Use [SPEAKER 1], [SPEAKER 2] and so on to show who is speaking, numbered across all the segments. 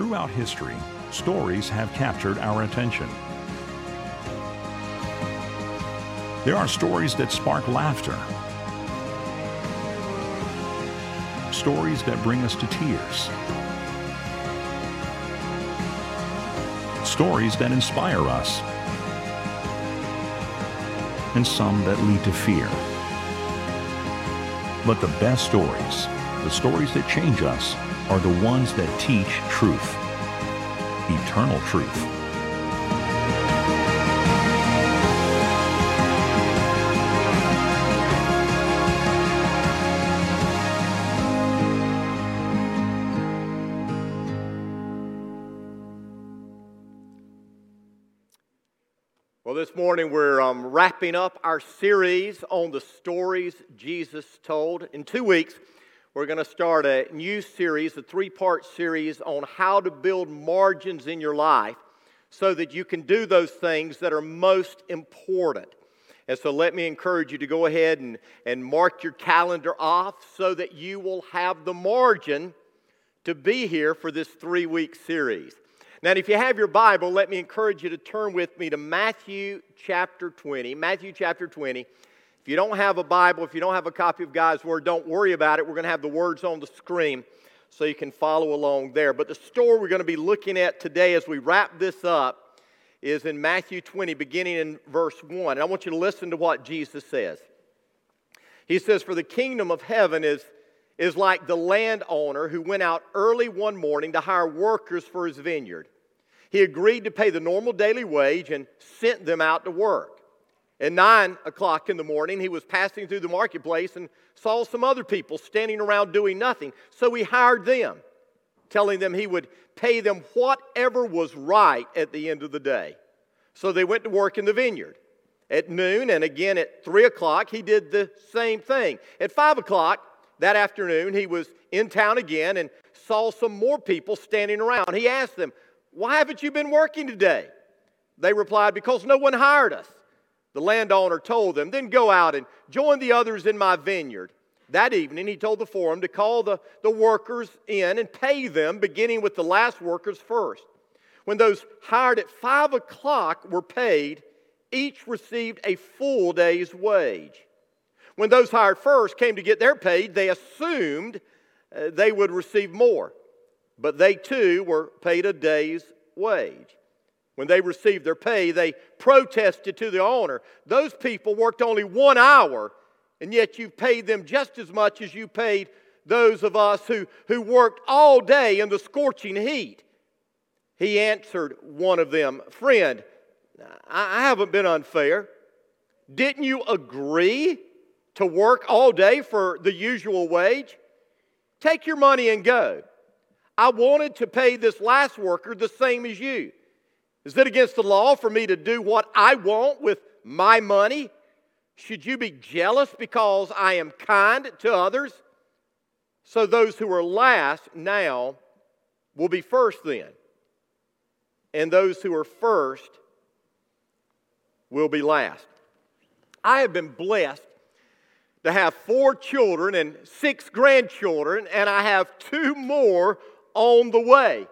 [SPEAKER 1] Throughout history, stories have captured our attention. There are stories that spark laughter, stories that bring us to tears, stories that inspire us, and some that lead to fear. But the best stories, the stories that change us, are the ones that teach truth, eternal truth.
[SPEAKER 2] Well, this morning we're um, wrapping up our series on the stories Jesus told. In two weeks, we're going to start a new series, a three part series on how to build margins in your life so that you can do those things that are most important. And so let me encourage you to go ahead and, and mark your calendar off so that you will have the margin to be here for this three week series. Now, if you have your Bible, let me encourage you to turn with me to Matthew chapter 20. Matthew chapter 20. You don't have a Bible, if you don't have a copy of God's Word, don't worry about it. We're going to have the words on the screen so you can follow along there. But the story we're going to be looking at today as we wrap this up is in Matthew 20, beginning in verse 1. And I want you to listen to what Jesus says. He says, For the kingdom of heaven is, is like the landowner who went out early one morning to hire workers for his vineyard. He agreed to pay the normal daily wage and sent them out to work. At nine o'clock in the morning, he was passing through the marketplace and saw some other people standing around doing nothing. So he hired them, telling them he would pay them whatever was right at the end of the day. So they went to work in the vineyard. At noon and again at three o'clock, he did the same thing. At five o'clock that afternoon, he was in town again and saw some more people standing around. He asked them, Why haven't you been working today? They replied, Because no one hired us. The landowner told them, Then go out and join the others in my vineyard. That evening, he told the forum to call the, the workers in and pay them, beginning with the last workers first. When those hired at five o'clock were paid, each received a full day's wage. When those hired first came to get their pay, they assumed uh, they would receive more, but they too were paid a day's wage. When they received their pay, they protested to the owner. Those people worked only one hour, and yet you paid them just as much as you paid those of us who, who worked all day in the scorching heat. He answered one of them, Friend, I haven't been unfair. Didn't you agree to work all day for the usual wage? Take your money and go. I wanted to pay this last worker the same as you. Is it against the law for me to do what I want with my money? Should you be jealous because I am kind to others? So those who are last now will be first then, and those who are first will be last. I have been blessed to have four children and six grandchildren, and I have two more on the way.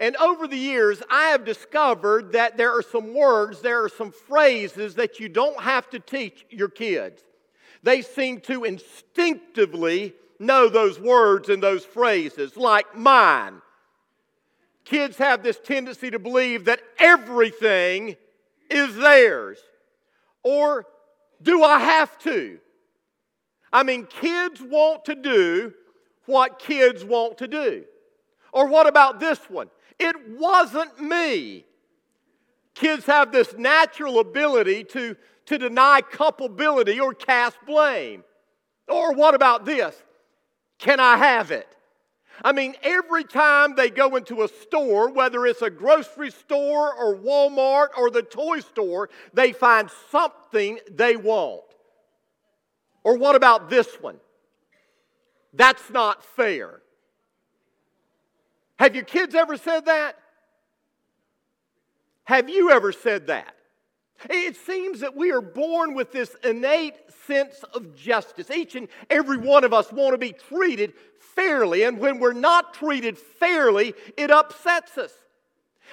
[SPEAKER 2] And over the years, I have discovered that there are some words, there are some phrases that you don't have to teach your kids. They seem to instinctively know those words and those phrases, like mine. Kids have this tendency to believe that everything is theirs. Or do I have to? I mean, kids want to do what kids want to do. Or what about this one? It wasn't me. Kids have this natural ability to, to deny culpability or cast blame. Or what about this? Can I have it? I mean, every time they go into a store, whether it's a grocery store or Walmart or the toy store, they find something they want. Or what about this one? That's not fair. Have your kids ever said that? Have you ever said that? It seems that we are born with this innate sense of justice. Each and every one of us want to be treated fairly, and when we're not treated fairly, it upsets us.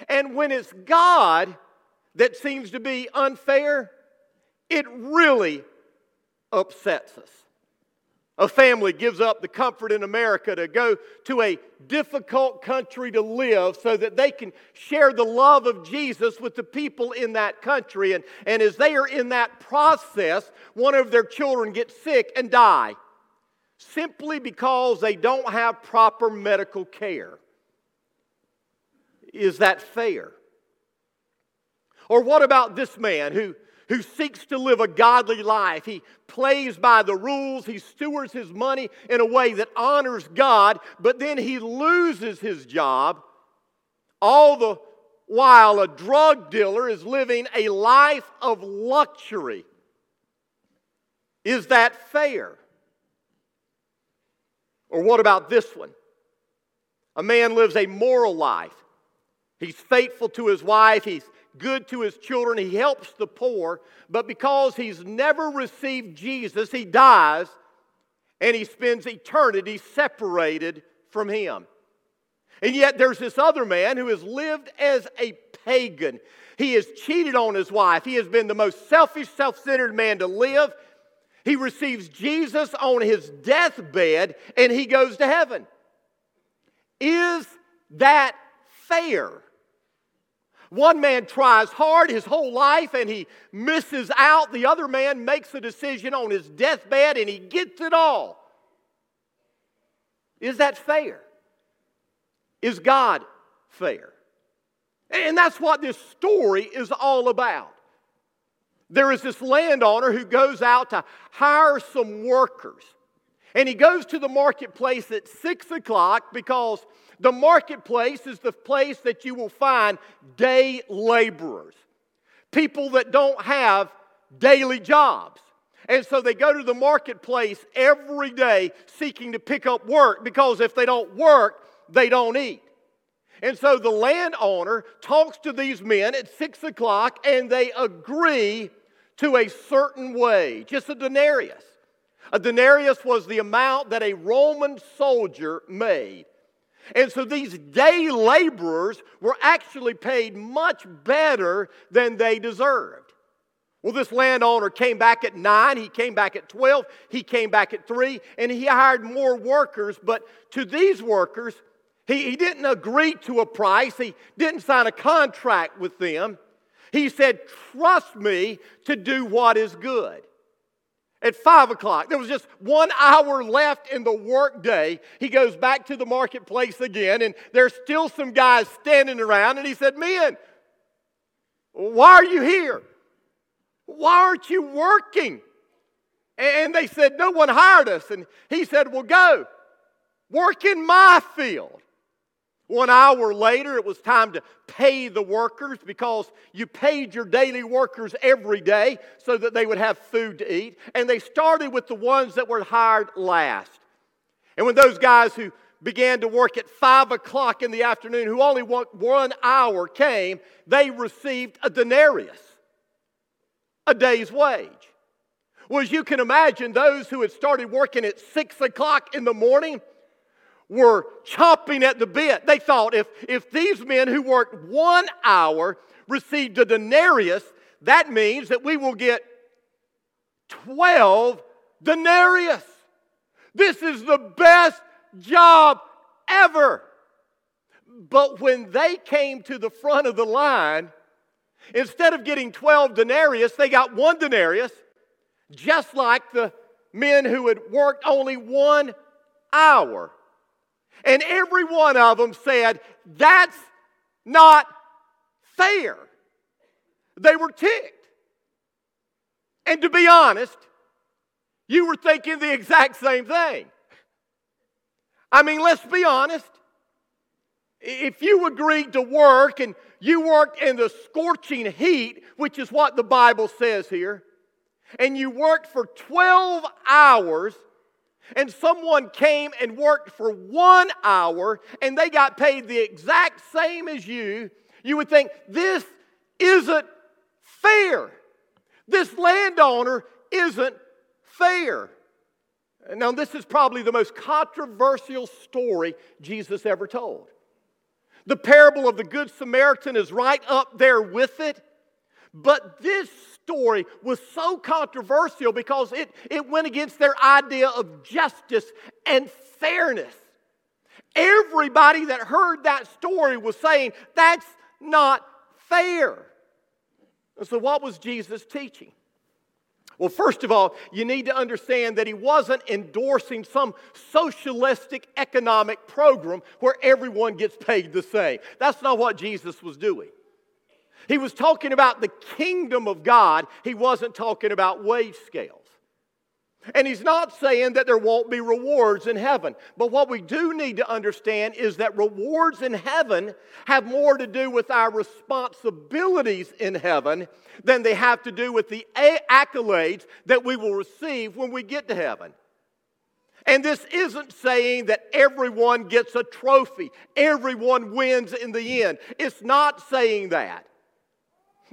[SPEAKER 2] And when it's God that seems to be unfair, it really upsets us. A family gives up the comfort in America to go to a difficult country to live so that they can share the love of Jesus with the people in that country. And, and as they are in that process, one of their children gets sick and die simply because they don't have proper medical care. Is that fair? Or what about this man who who seeks to live a godly life. He plays by the rules, he stewards his money in a way that honors God, but then he loses his job. All the while, a drug dealer is living a life of luxury. Is that fair? Or what about this one? A man lives a moral life. He's faithful to his wife. He's good to his children, he helps the poor, but because he's never received Jesus, he dies and he spends eternity separated from him. And yet there's this other man who has lived as a pagan. He has cheated on his wife. He has been the most selfish, self centered man to live. He receives Jesus on his deathbed and he goes to heaven. Is that fair? One man tries hard his whole life and he misses out. The other man makes a decision on his deathbed and he gets it all. Is that fair? Is God fair? And that's what this story is all about. There is this landowner who goes out to hire some workers. And he goes to the marketplace at six o'clock because the marketplace is the place that you will find day laborers, people that don't have daily jobs. And so they go to the marketplace every day seeking to pick up work because if they don't work, they don't eat. And so the landowner talks to these men at six o'clock and they agree to a certain wage, just a denarius. A denarius was the amount that a Roman soldier made. And so these day laborers were actually paid much better than they deserved. Well, this landowner came back at 9, he came back at 12, he came back at 3, and he hired more workers. But to these workers, he, he didn't agree to a price, he didn't sign a contract with them. He said, Trust me to do what is good at five o'clock. There was just one hour left in the workday. He goes back to the marketplace again, and there's still some guys standing around. And he said, Men, why are you here? Why aren't you working? And they said, No one hired us. And he said, Well, go. Work in my field. One hour later, it was time to pay the workers because you paid your daily workers every day so that they would have food to eat. And they started with the ones that were hired last. And when those guys who began to work at five o'clock in the afternoon, who only worked one hour, came, they received a denarius, a day's wage. Well, as you can imagine, those who had started working at six o'clock in the morning, were chomping at the bit. They thought if, if these men who worked one hour received a denarius, that means that we will get 12 denarius. This is the best job ever. But when they came to the front of the line, instead of getting 12 denarius, they got one denarius, just like the men who had worked only one hour. And every one of them said, That's not fair. They were ticked. And to be honest, you were thinking the exact same thing. I mean, let's be honest. If you agreed to work and you worked in the scorching heat, which is what the Bible says here, and you worked for 12 hours, and someone came and worked for one hour and they got paid the exact same as you, you would think this isn't fair. This landowner isn't fair. Now, this is probably the most controversial story Jesus ever told. The parable of the Good Samaritan is right up there with it. But this story was so controversial because it, it went against their idea of justice and fairness. Everybody that heard that story was saying, that's not fair. And so, what was Jesus teaching? Well, first of all, you need to understand that he wasn't endorsing some socialistic economic program where everyone gets paid the same. That's not what Jesus was doing. He was talking about the kingdom of God, he wasn't talking about wage scales. And he's not saying that there won't be rewards in heaven. But what we do need to understand is that rewards in heaven have more to do with our responsibilities in heaven than they have to do with the accolades that we will receive when we get to heaven. And this isn't saying that everyone gets a trophy, everyone wins in the end. It's not saying that.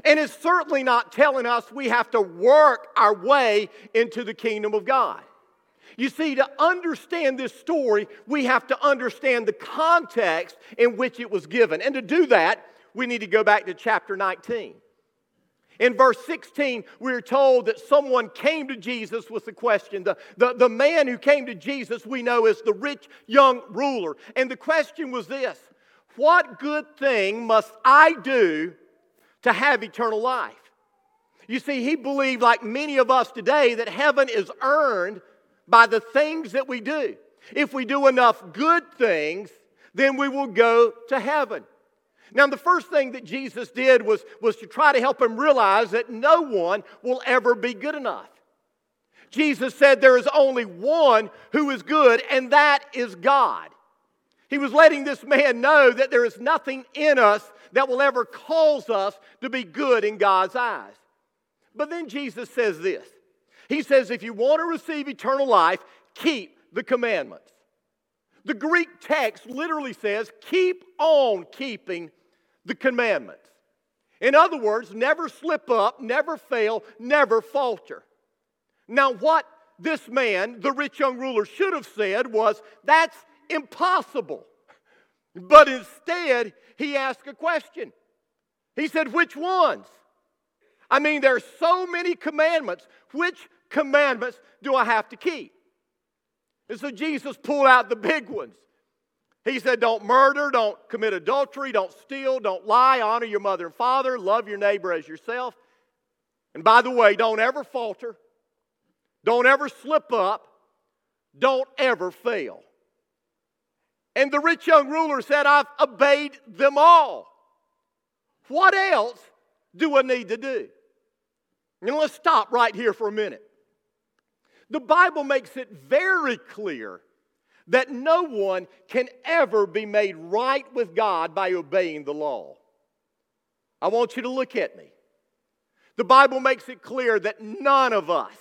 [SPEAKER 2] And it's certainly not telling us we have to work our way into the kingdom of God. You see, to understand this story, we have to understand the context in which it was given. And to do that, we need to go back to chapter 19. In verse 16, we're told that someone came to Jesus with the question. The, the, the man who came to Jesus, we know, is the rich young ruler. And the question was this What good thing must I do to have eternal life. You see, he believed, like many of us today, that heaven is earned by the things that we do. If we do enough good things, then we will go to heaven. Now, the first thing that Jesus did was, was to try to help him realize that no one will ever be good enough. Jesus said there is only one who is good, and that is God. He was letting this man know that there is nothing in us that will ever cause us to be good in God's eyes. But then Jesus says this He says, if you want to receive eternal life, keep the commandments. The Greek text literally says, keep on keeping the commandments. In other words, never slip up, never fail, never falter. Now, what this man, the rich young ruler, should have said was, that's impossible. But instead, he asked a question. He said, Which ones? I mean, there are so many commandments. Which commandments do I have to keep? And so Jesus pulled out the big ones. He said, Don't murder, don't commit adultery, don't steal, don't lie, honor your mother and father, love your neighbor as yourself. And by the way, don't ever falter, don't ever slip up, don't ever fail. And the rich young ruler said, I've obeyed them all. What else do I need to do? And let's stop right here for a minute. The Bible makes it very clear that no one can ever be made right with God by obeying the law. I want you to look at me. The Bible makes it clear that none of us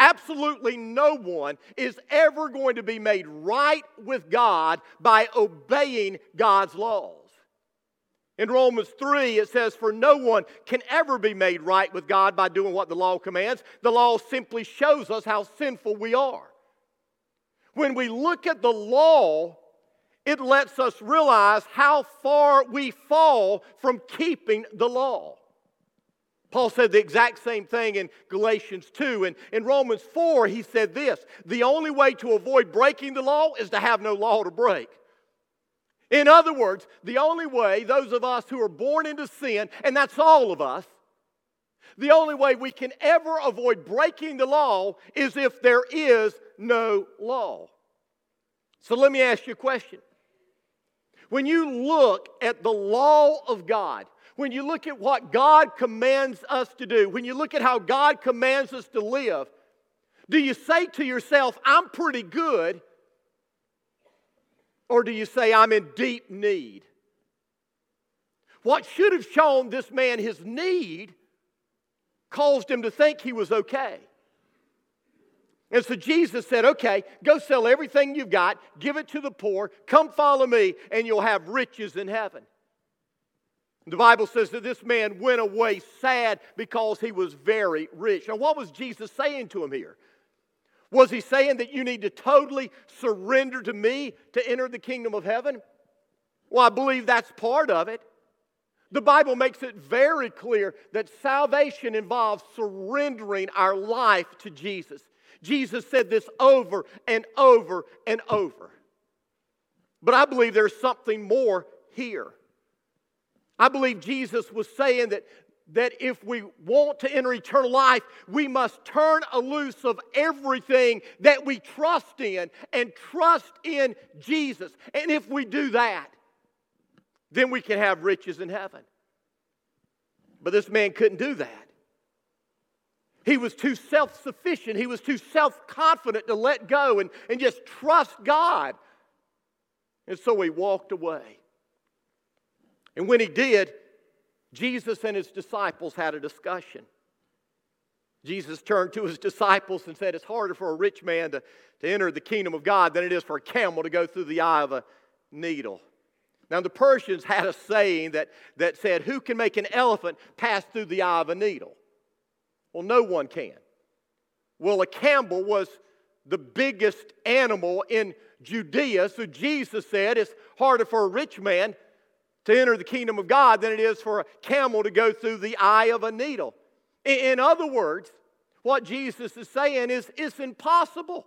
[SPEAKER 2] Absolutely no one is ever going to be made right with God by obeying God's laws. In Romans 3, it says, For no one can ever be made right with God by doing what the law commands. The law simply shows us how sinful we are. When we look at the law, it lets us realize how far we fall from keeping the law. Paul said the exact same thing in Galatians 2. And in Romans 4, he said this The only way to avoid breaking the law is to have no law to break. In other words, the only way those of us who are born into sin, and that's all of us, the only way we can ever avoid breaking the law is if there is no law. So let me ask you a question. When you look at the law of God, when you look at what God commands us to do, when you look at how God commands us to live, do you say to yourself, I'm pretty good? Or do you say, I'm in deep need? What should have shown this man his need caused him to think he was okay. And so Jesus said, Okay, go sell everything you've got, give it to the poor, come follow me, and you'll have riches in heaven. The Bible says that this man went away sad because he was very rich. Now, what was Jesus saying to him here? Was he saying that you need to totally surrender to me to enter the kingdom of heaven? Well, I believe that's part of it. The Bible makes it very clear that salvation involves surrendering our life to Jesus. Jesus said this over and over and over. But I believe there's something more here. I believe Jesus was saying that, that if we want to enter eternal life, we must turn a loose of everything that we trust in and trust in Jesus. And if we do that, then we can have riches in heaven. But this man couldn't do that. He was too self sufficient. He was too self confident to let go and, and just trust God. And so he walked away. And when he did, Jesus and his disciples had a discussion. Jesus turned to his disciples and said, It's harder for a rich man to, to enter the kingdom of God than it is for a camel to go through the eye of a needle. Now, the Persians had a saying that, that said, Who can make an elephant pass through the eye of a needle? Well, no one can. Well, a camel was the biggest animal in Judea, so Jesus said it's harder for a rich man to enter the kingdom of God than it is for a camel to go through the eye of a needle. In other words, what Jesus is saying is it's impossible.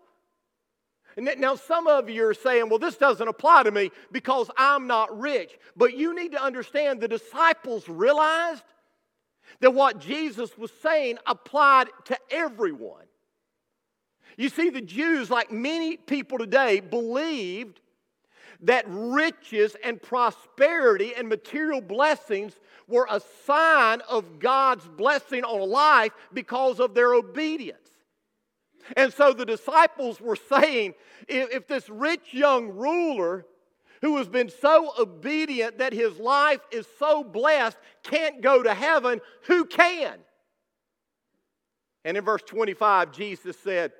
[SPEAKER 2] Now, some of you are saying, well, this doesn't apply to me because I'm not rich. But you need to understand the disciples realized that what Jesus was saying applied to everyone. You see, the Jews, like many people today, believed that riches and prosperity and material blessings were a sign of God's blessing on life because of their obedience. And so the disciples were saying if this rich young ruler who has been so obedient that his life is so blessed can't go to heaven, who can? And in verse 25, Jesus said,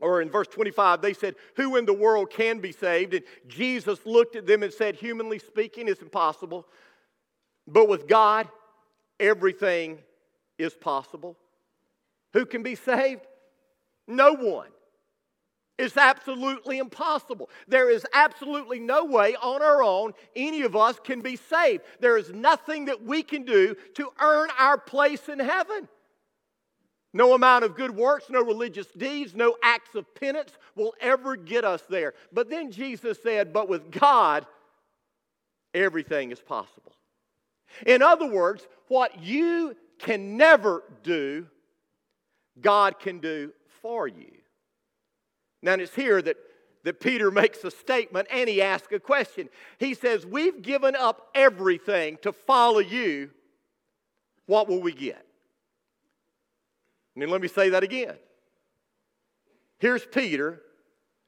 [SPEAKER 2] or in verse 25, they said, Who in the world can be saved? And Jesus looked at them and said, Humanly speaking, it's impossible. But with God, everything is possible. Who can be saved? No one. It's absolutely impossible. There is absolutely no way on our own any of us can be saved. There is nothing that we can do to earn our place in heaven. No amount of good works, no religious deeds, no acts of penance will ever get us there. But then Jesus said, But with God, everything is possible. In other words, what you can never do, God can do for you. Now, it's here that, that Peter makes a statement and he asks a question. He says, We've given up everything to follow you. What will we get? And let me say that again. Here's Peter,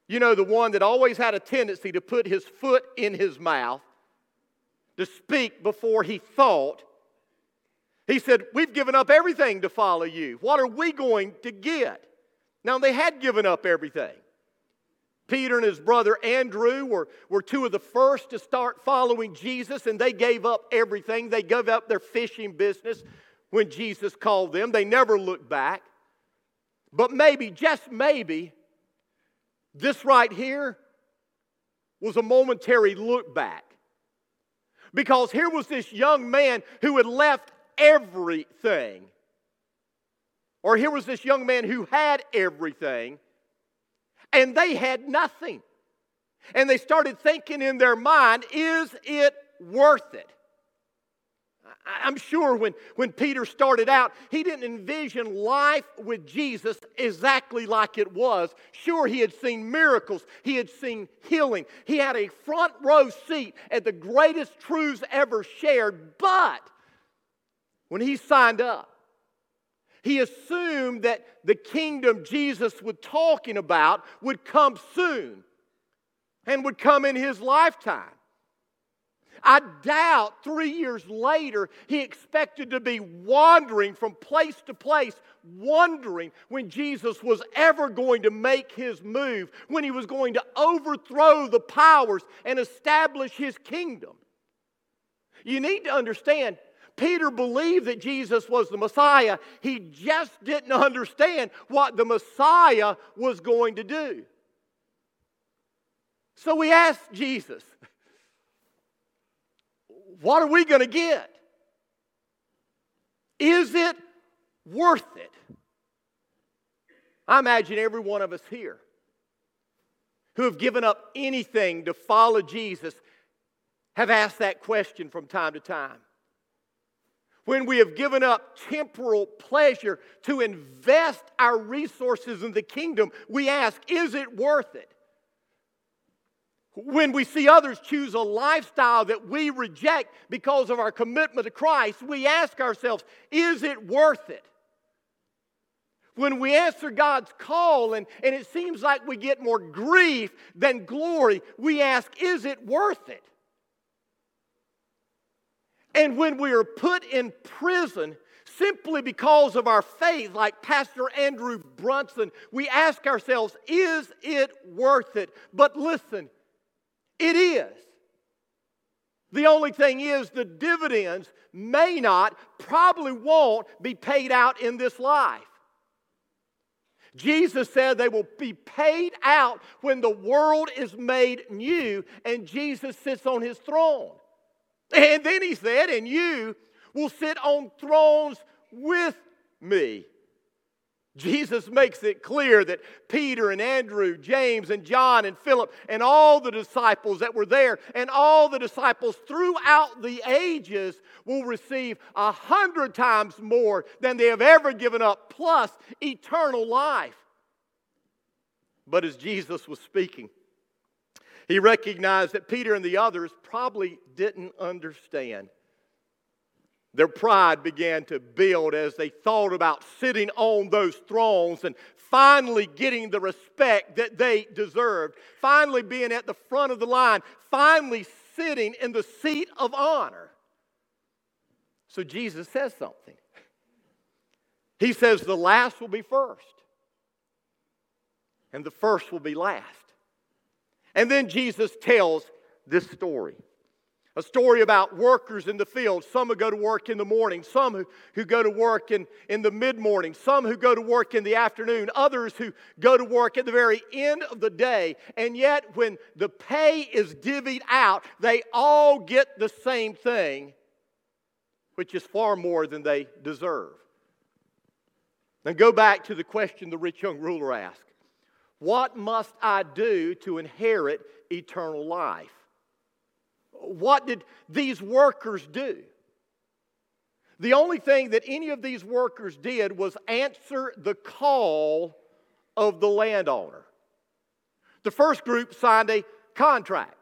[SPEAKER 2] you know, the one that always had a tendency to put his foot in his mouth, to speak before he thought. He said, We've given up everything to follow you. What are we going to get? Now, they had given up everything. Peter and his brother Andrew were, were two of the first to start following Jesus, and they gave up everything. They gave up their fishing business, when Jesus called them. They never looked back. But maybe, just maybe, this right here was a momentary look back. Because here was this young man who had left everything. Or here was this young man who had everything, and they had nothing. And they started thinking in their mind, is it worth it? I'm sure when, when Peter started out, he didn't envision life with Jesus exactly like it was. Sure, he had seen miracles, he had seen healing, he had a front row seat at the greatest truths ever shared. But when he signed up, he assumed that the kingdom Jesus was talking about would come soon and would come in his lifetime. I doubt three years later he expected to be wandering from place to place, wondering when Jesus was ever going to make his move, when he was going to overthrow the powers and establish his kingdom. You need to understand Peter believed that Jesus was the Messiah. He just didn't understand what the Messiah was going to do. So we asked Jesus, What are we going to get? Is it worth it? I imagine every one of us here who have given up anything to follow Jesus have asked that question from time to time. When we have given up temporal pleasure to invest our resources in the kingdom, we ask, is it worth it? When we see others choose a lifestyle that we reject because of our commitment to Christ, we ask ourselves, is it worth it? When we answer God's call and, and it seems like we get more grief than glory, we ask, is it worth it? And when we are put in prison simply because of our faith, like Pastor Andrew Brunson, we ask ourselves, is it worth it? But listen, it is. The only thing is, the dividends may not, probably won't be paid out in this life. Jesus said they will be paid out when the world is made new and Jesus sits on his throne. And then he said, and you will sit on thrones with me. Jesus makes it clear that Peter and Andrew, James and John and Philip, and all the disciples that were there, and all the disciples throughout the ages will receive a hundred times more than they have ever given up, plus eternal life. But as Jesus was speaking, he recognized that Peter and the others probably didn't understand. Their pride began to build as they thought about sitting on those thrones and finally getting the respect that they deserved, finally being at the front of the line, finally sitting in the seat of honor. So Jesus says something. He says, The last will be first, and the first will be last. And then Jesus tells this story a story about workers in the field, some who go to work in the morning, some who, who go to work in, in the mid morning, some who go to work in the afternoon, others who go to work at the very end of the day. And yet, when the pay is divvied out, they all get the same thing, which is far more than they deserve. Now, go back to the question the rich young ruler asked what must I do to inherit eternal life? What did these workers do? The only thing that any of these workers did was answer the call of the landowner. The first group signed a contract.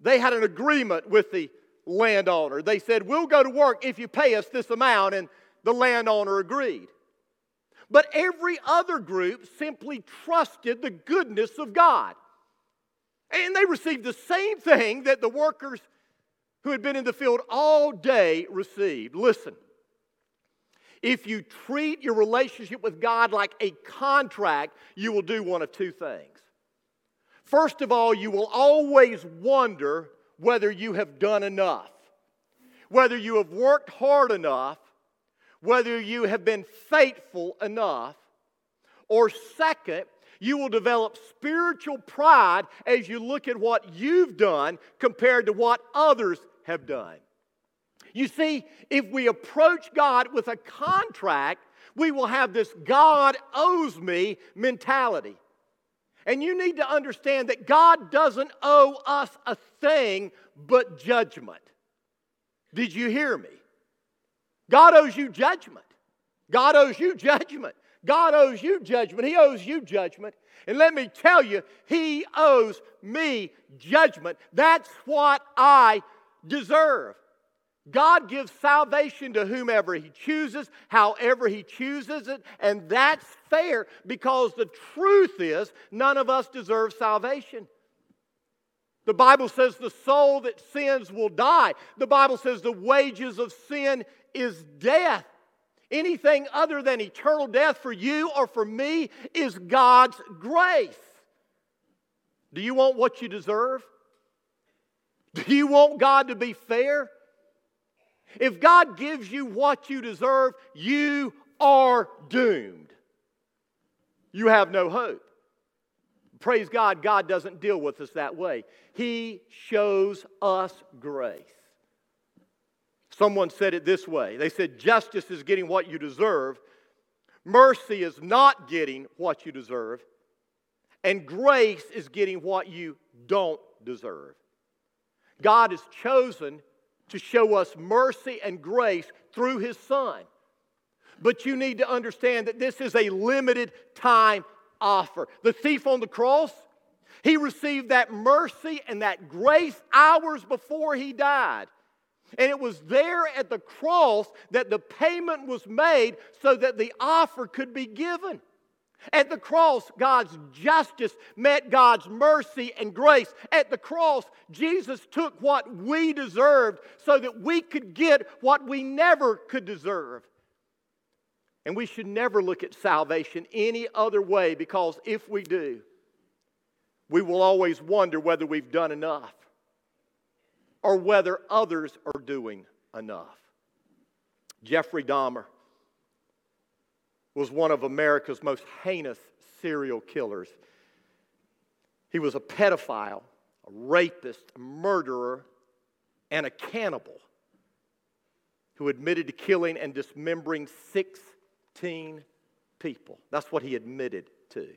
[SPEAKER 2] They had an agreement with the landowner. They said, We'll go to work if you pay us this amount, and the landowner agreed. But every other group simply trusted the goodness of God. And they received the same thing that the workers who had been in the field all day received. Listen, if you treat your relationship with God like a contract, you will do one of two things. First of all, you will always wonder whether you have done enough, whether you have worked hard enough, whether you have been faithful enough, or second, you will develop spiritual pride as you look at what you've done compared to what others have done. You see, if we approach God with a contract, we will have this God owes me mentality. And you need to understand that God doesn't owe us a thing but judgment. Did you hear me? God owes you judgment. God owes you judgment. God owes you judgment. He owes you judgment. And let me tell you, He owes me judgment. That's what I deserve. God gives salvation to whomever He chooses, however He chooses it, and that's fair because the truth is none of us deserve salvation. The Bible says the soul that sins will die. The Bible says the wages of sin is death. Anything other than eternal death for you or for me is God's grace. Do you want what you deserve? Do you want God to be fair? If God gives you what you deserve, you are doomed. You have no hope. Praise God, God doesn't deal with us that way. He shows us grace. Someone said it this way they said, Justice is getting what you deserve, mercy is not getting what you deserve, and grace is getting what you don't deserve. God has chosen to show us mercy and grace through His Son. But you need to understand that this is a limited time offer. The thief on the cross, he received that mercy and that grace hours before he died. And it was there at the cross that the payment was made so that the offer could be given. At the cross, God's justice met God's mercy and grace. At the cross, Jesus took what we deserved so that we could get what we never could deserve. And we should never look at salvation any other way because if we do, we will always wonder whether we've done enough or whether others are doing enough. Jeffrey Dahmer was one of America's most heinous serial killers. He was a pedophile, a rapist, a murderer, and a cannibal who admitted to killing and dismembering 16 people. That's what he admitted to.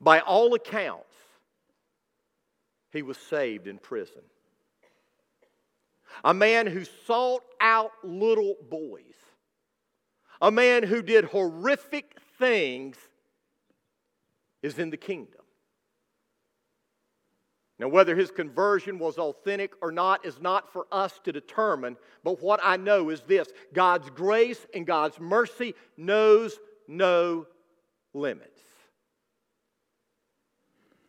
[SPEAKER 2] By all accounts, he was saved in prison. A man who sought out little boys a man who did horrific things is in the kingdom. Now, whether his conversion was authentic or not is not for us to determine, but what I know is this God's grace and God's mercy knows no limits.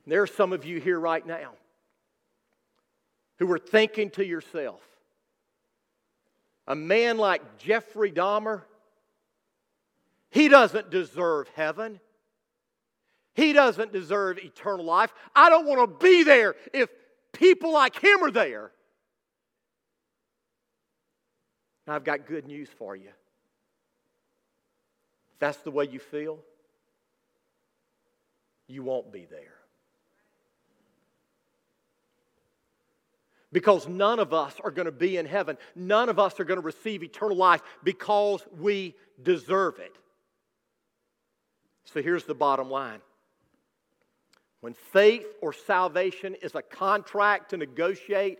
[SPEAKER 2] There are some of you here right now who are thinking to yourself, a man like Jeffrey Dahmer he doesn't deserve heaven. He doesn't deserve eternal life. I don't want to be there if people like him are there. Now, I've got good news for you. If that's the way you feel, you won't be there. Because none of us are going to be in heaven. None of us are going to receive eternal life because we deserve it. So here's the bottom line when faith or salvation is a contract to negotiate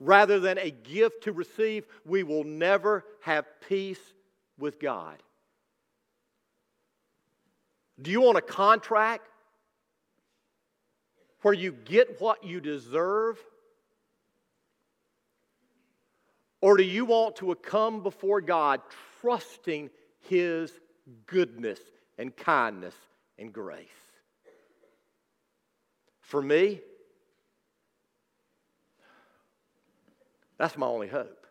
[SPEAKER 2] rather than a gift to receive, we will never have peace with God. Do you want a contract where you get what you deserve? Or do you want to come before God trusting His goodness and kindness and grace. For me, that's my only hope.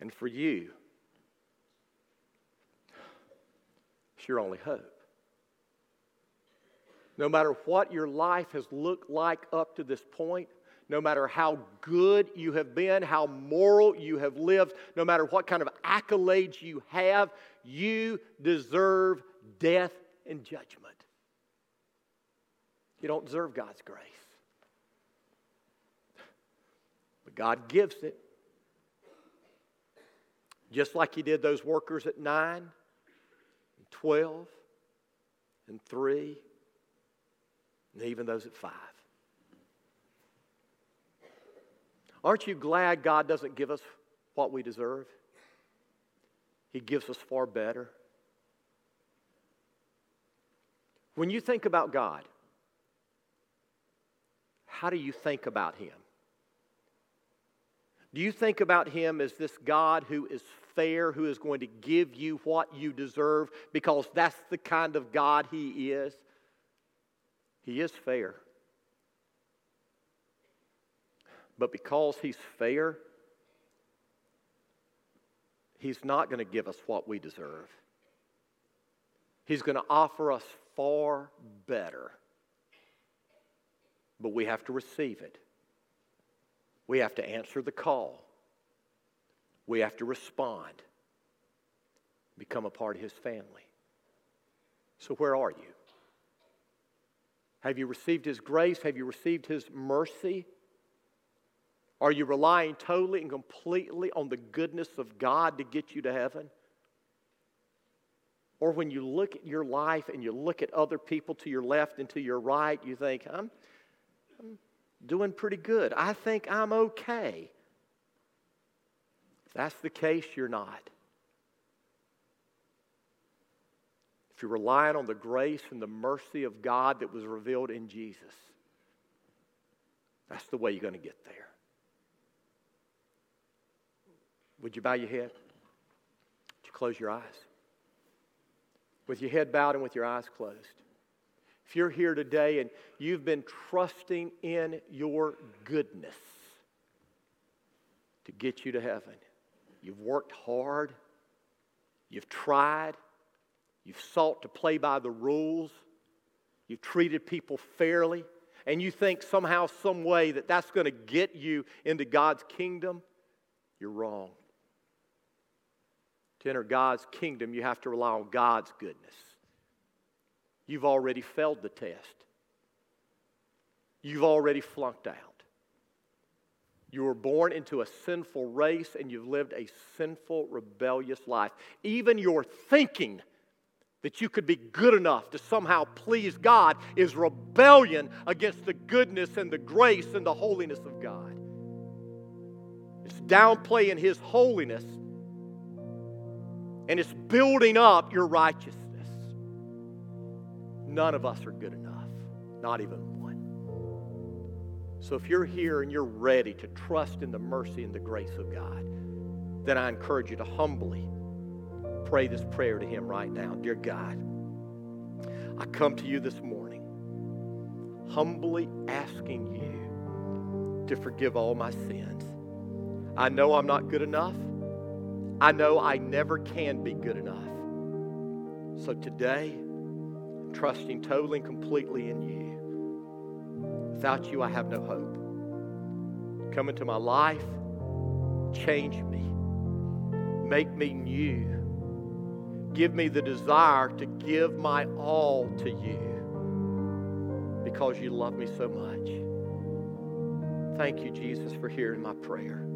[SPEAKER 2] And for you, it's your only hope. No matter what your life has looked like up to this point, no matter how good you have been, how moral you have lived, no matter what kind of accolades you have, you deserve death and judgment. You don't deserve God's grace. But God gives it. Just like He did those workers at 9, and 12, and 3, and even those at 5. Aren't you glad God doesn't give us what we deserve? He gives us far better. When you think about God, how do you think about Him? Do you think about Him as this God who is fair, who is going to give you what you deserve because that's the kind of God He is? He is fair. But because He's fair, He's not going to give us what we deserve. He's going to offer us far better. But we have to receive it We have to answer the call. We have to respond, become a part of His family. So, where are you? Have you received His grace? Have you received His mercy? Are you relying totally and completely on the goodness of God to get you to heaven? Or when you look at your life and you look at other people to your left and to your right, you think, I'm, I'm doing pretty good. I think I'm okay. If that's the case, you're not. If you're relying on the grace and the mercy of God that was revealed in Jesus, that's the way you're going to get there. Would you bow your head? Would you close your eyes? With your head bowed and with your eyes closed. If you're here today and you've been trusting in your goodness to get you to heaven, you've worked hard, you've tried, you've sought to play by the rules, you've treated people fairly, and you think somehow, some way that that's going to get you into God's kingdom, you're wrong. To enter God's kingdom, you have to rely on God's goodness. You've already failed the test, you've already flunked out. You were born into a sinful race and you've lived a sinful, rebellious life. Even your thinking that you could be good enough to somehow please God is rebellion against the goodness and the grace and the holiness of God. It's downplaying His holiness and it's building up your righteousness. None of us are good enough, not even one. So if you're here and you're ready to trust in the mercy and the grace of God, then I encourage you to humbly pray this prayer to Him right now. Dear God, I come to you this morning, humbly asking you to forgive all my sins. I know I'm not good enough. I know I never can be good enough. So today, I'm trusting totally and completely in you. Without you, I have no hope. Come into my life, change me, make me new. Give me the desire to give my all to you because you love me so much. Thank you, Jesus, for hearing my prayer.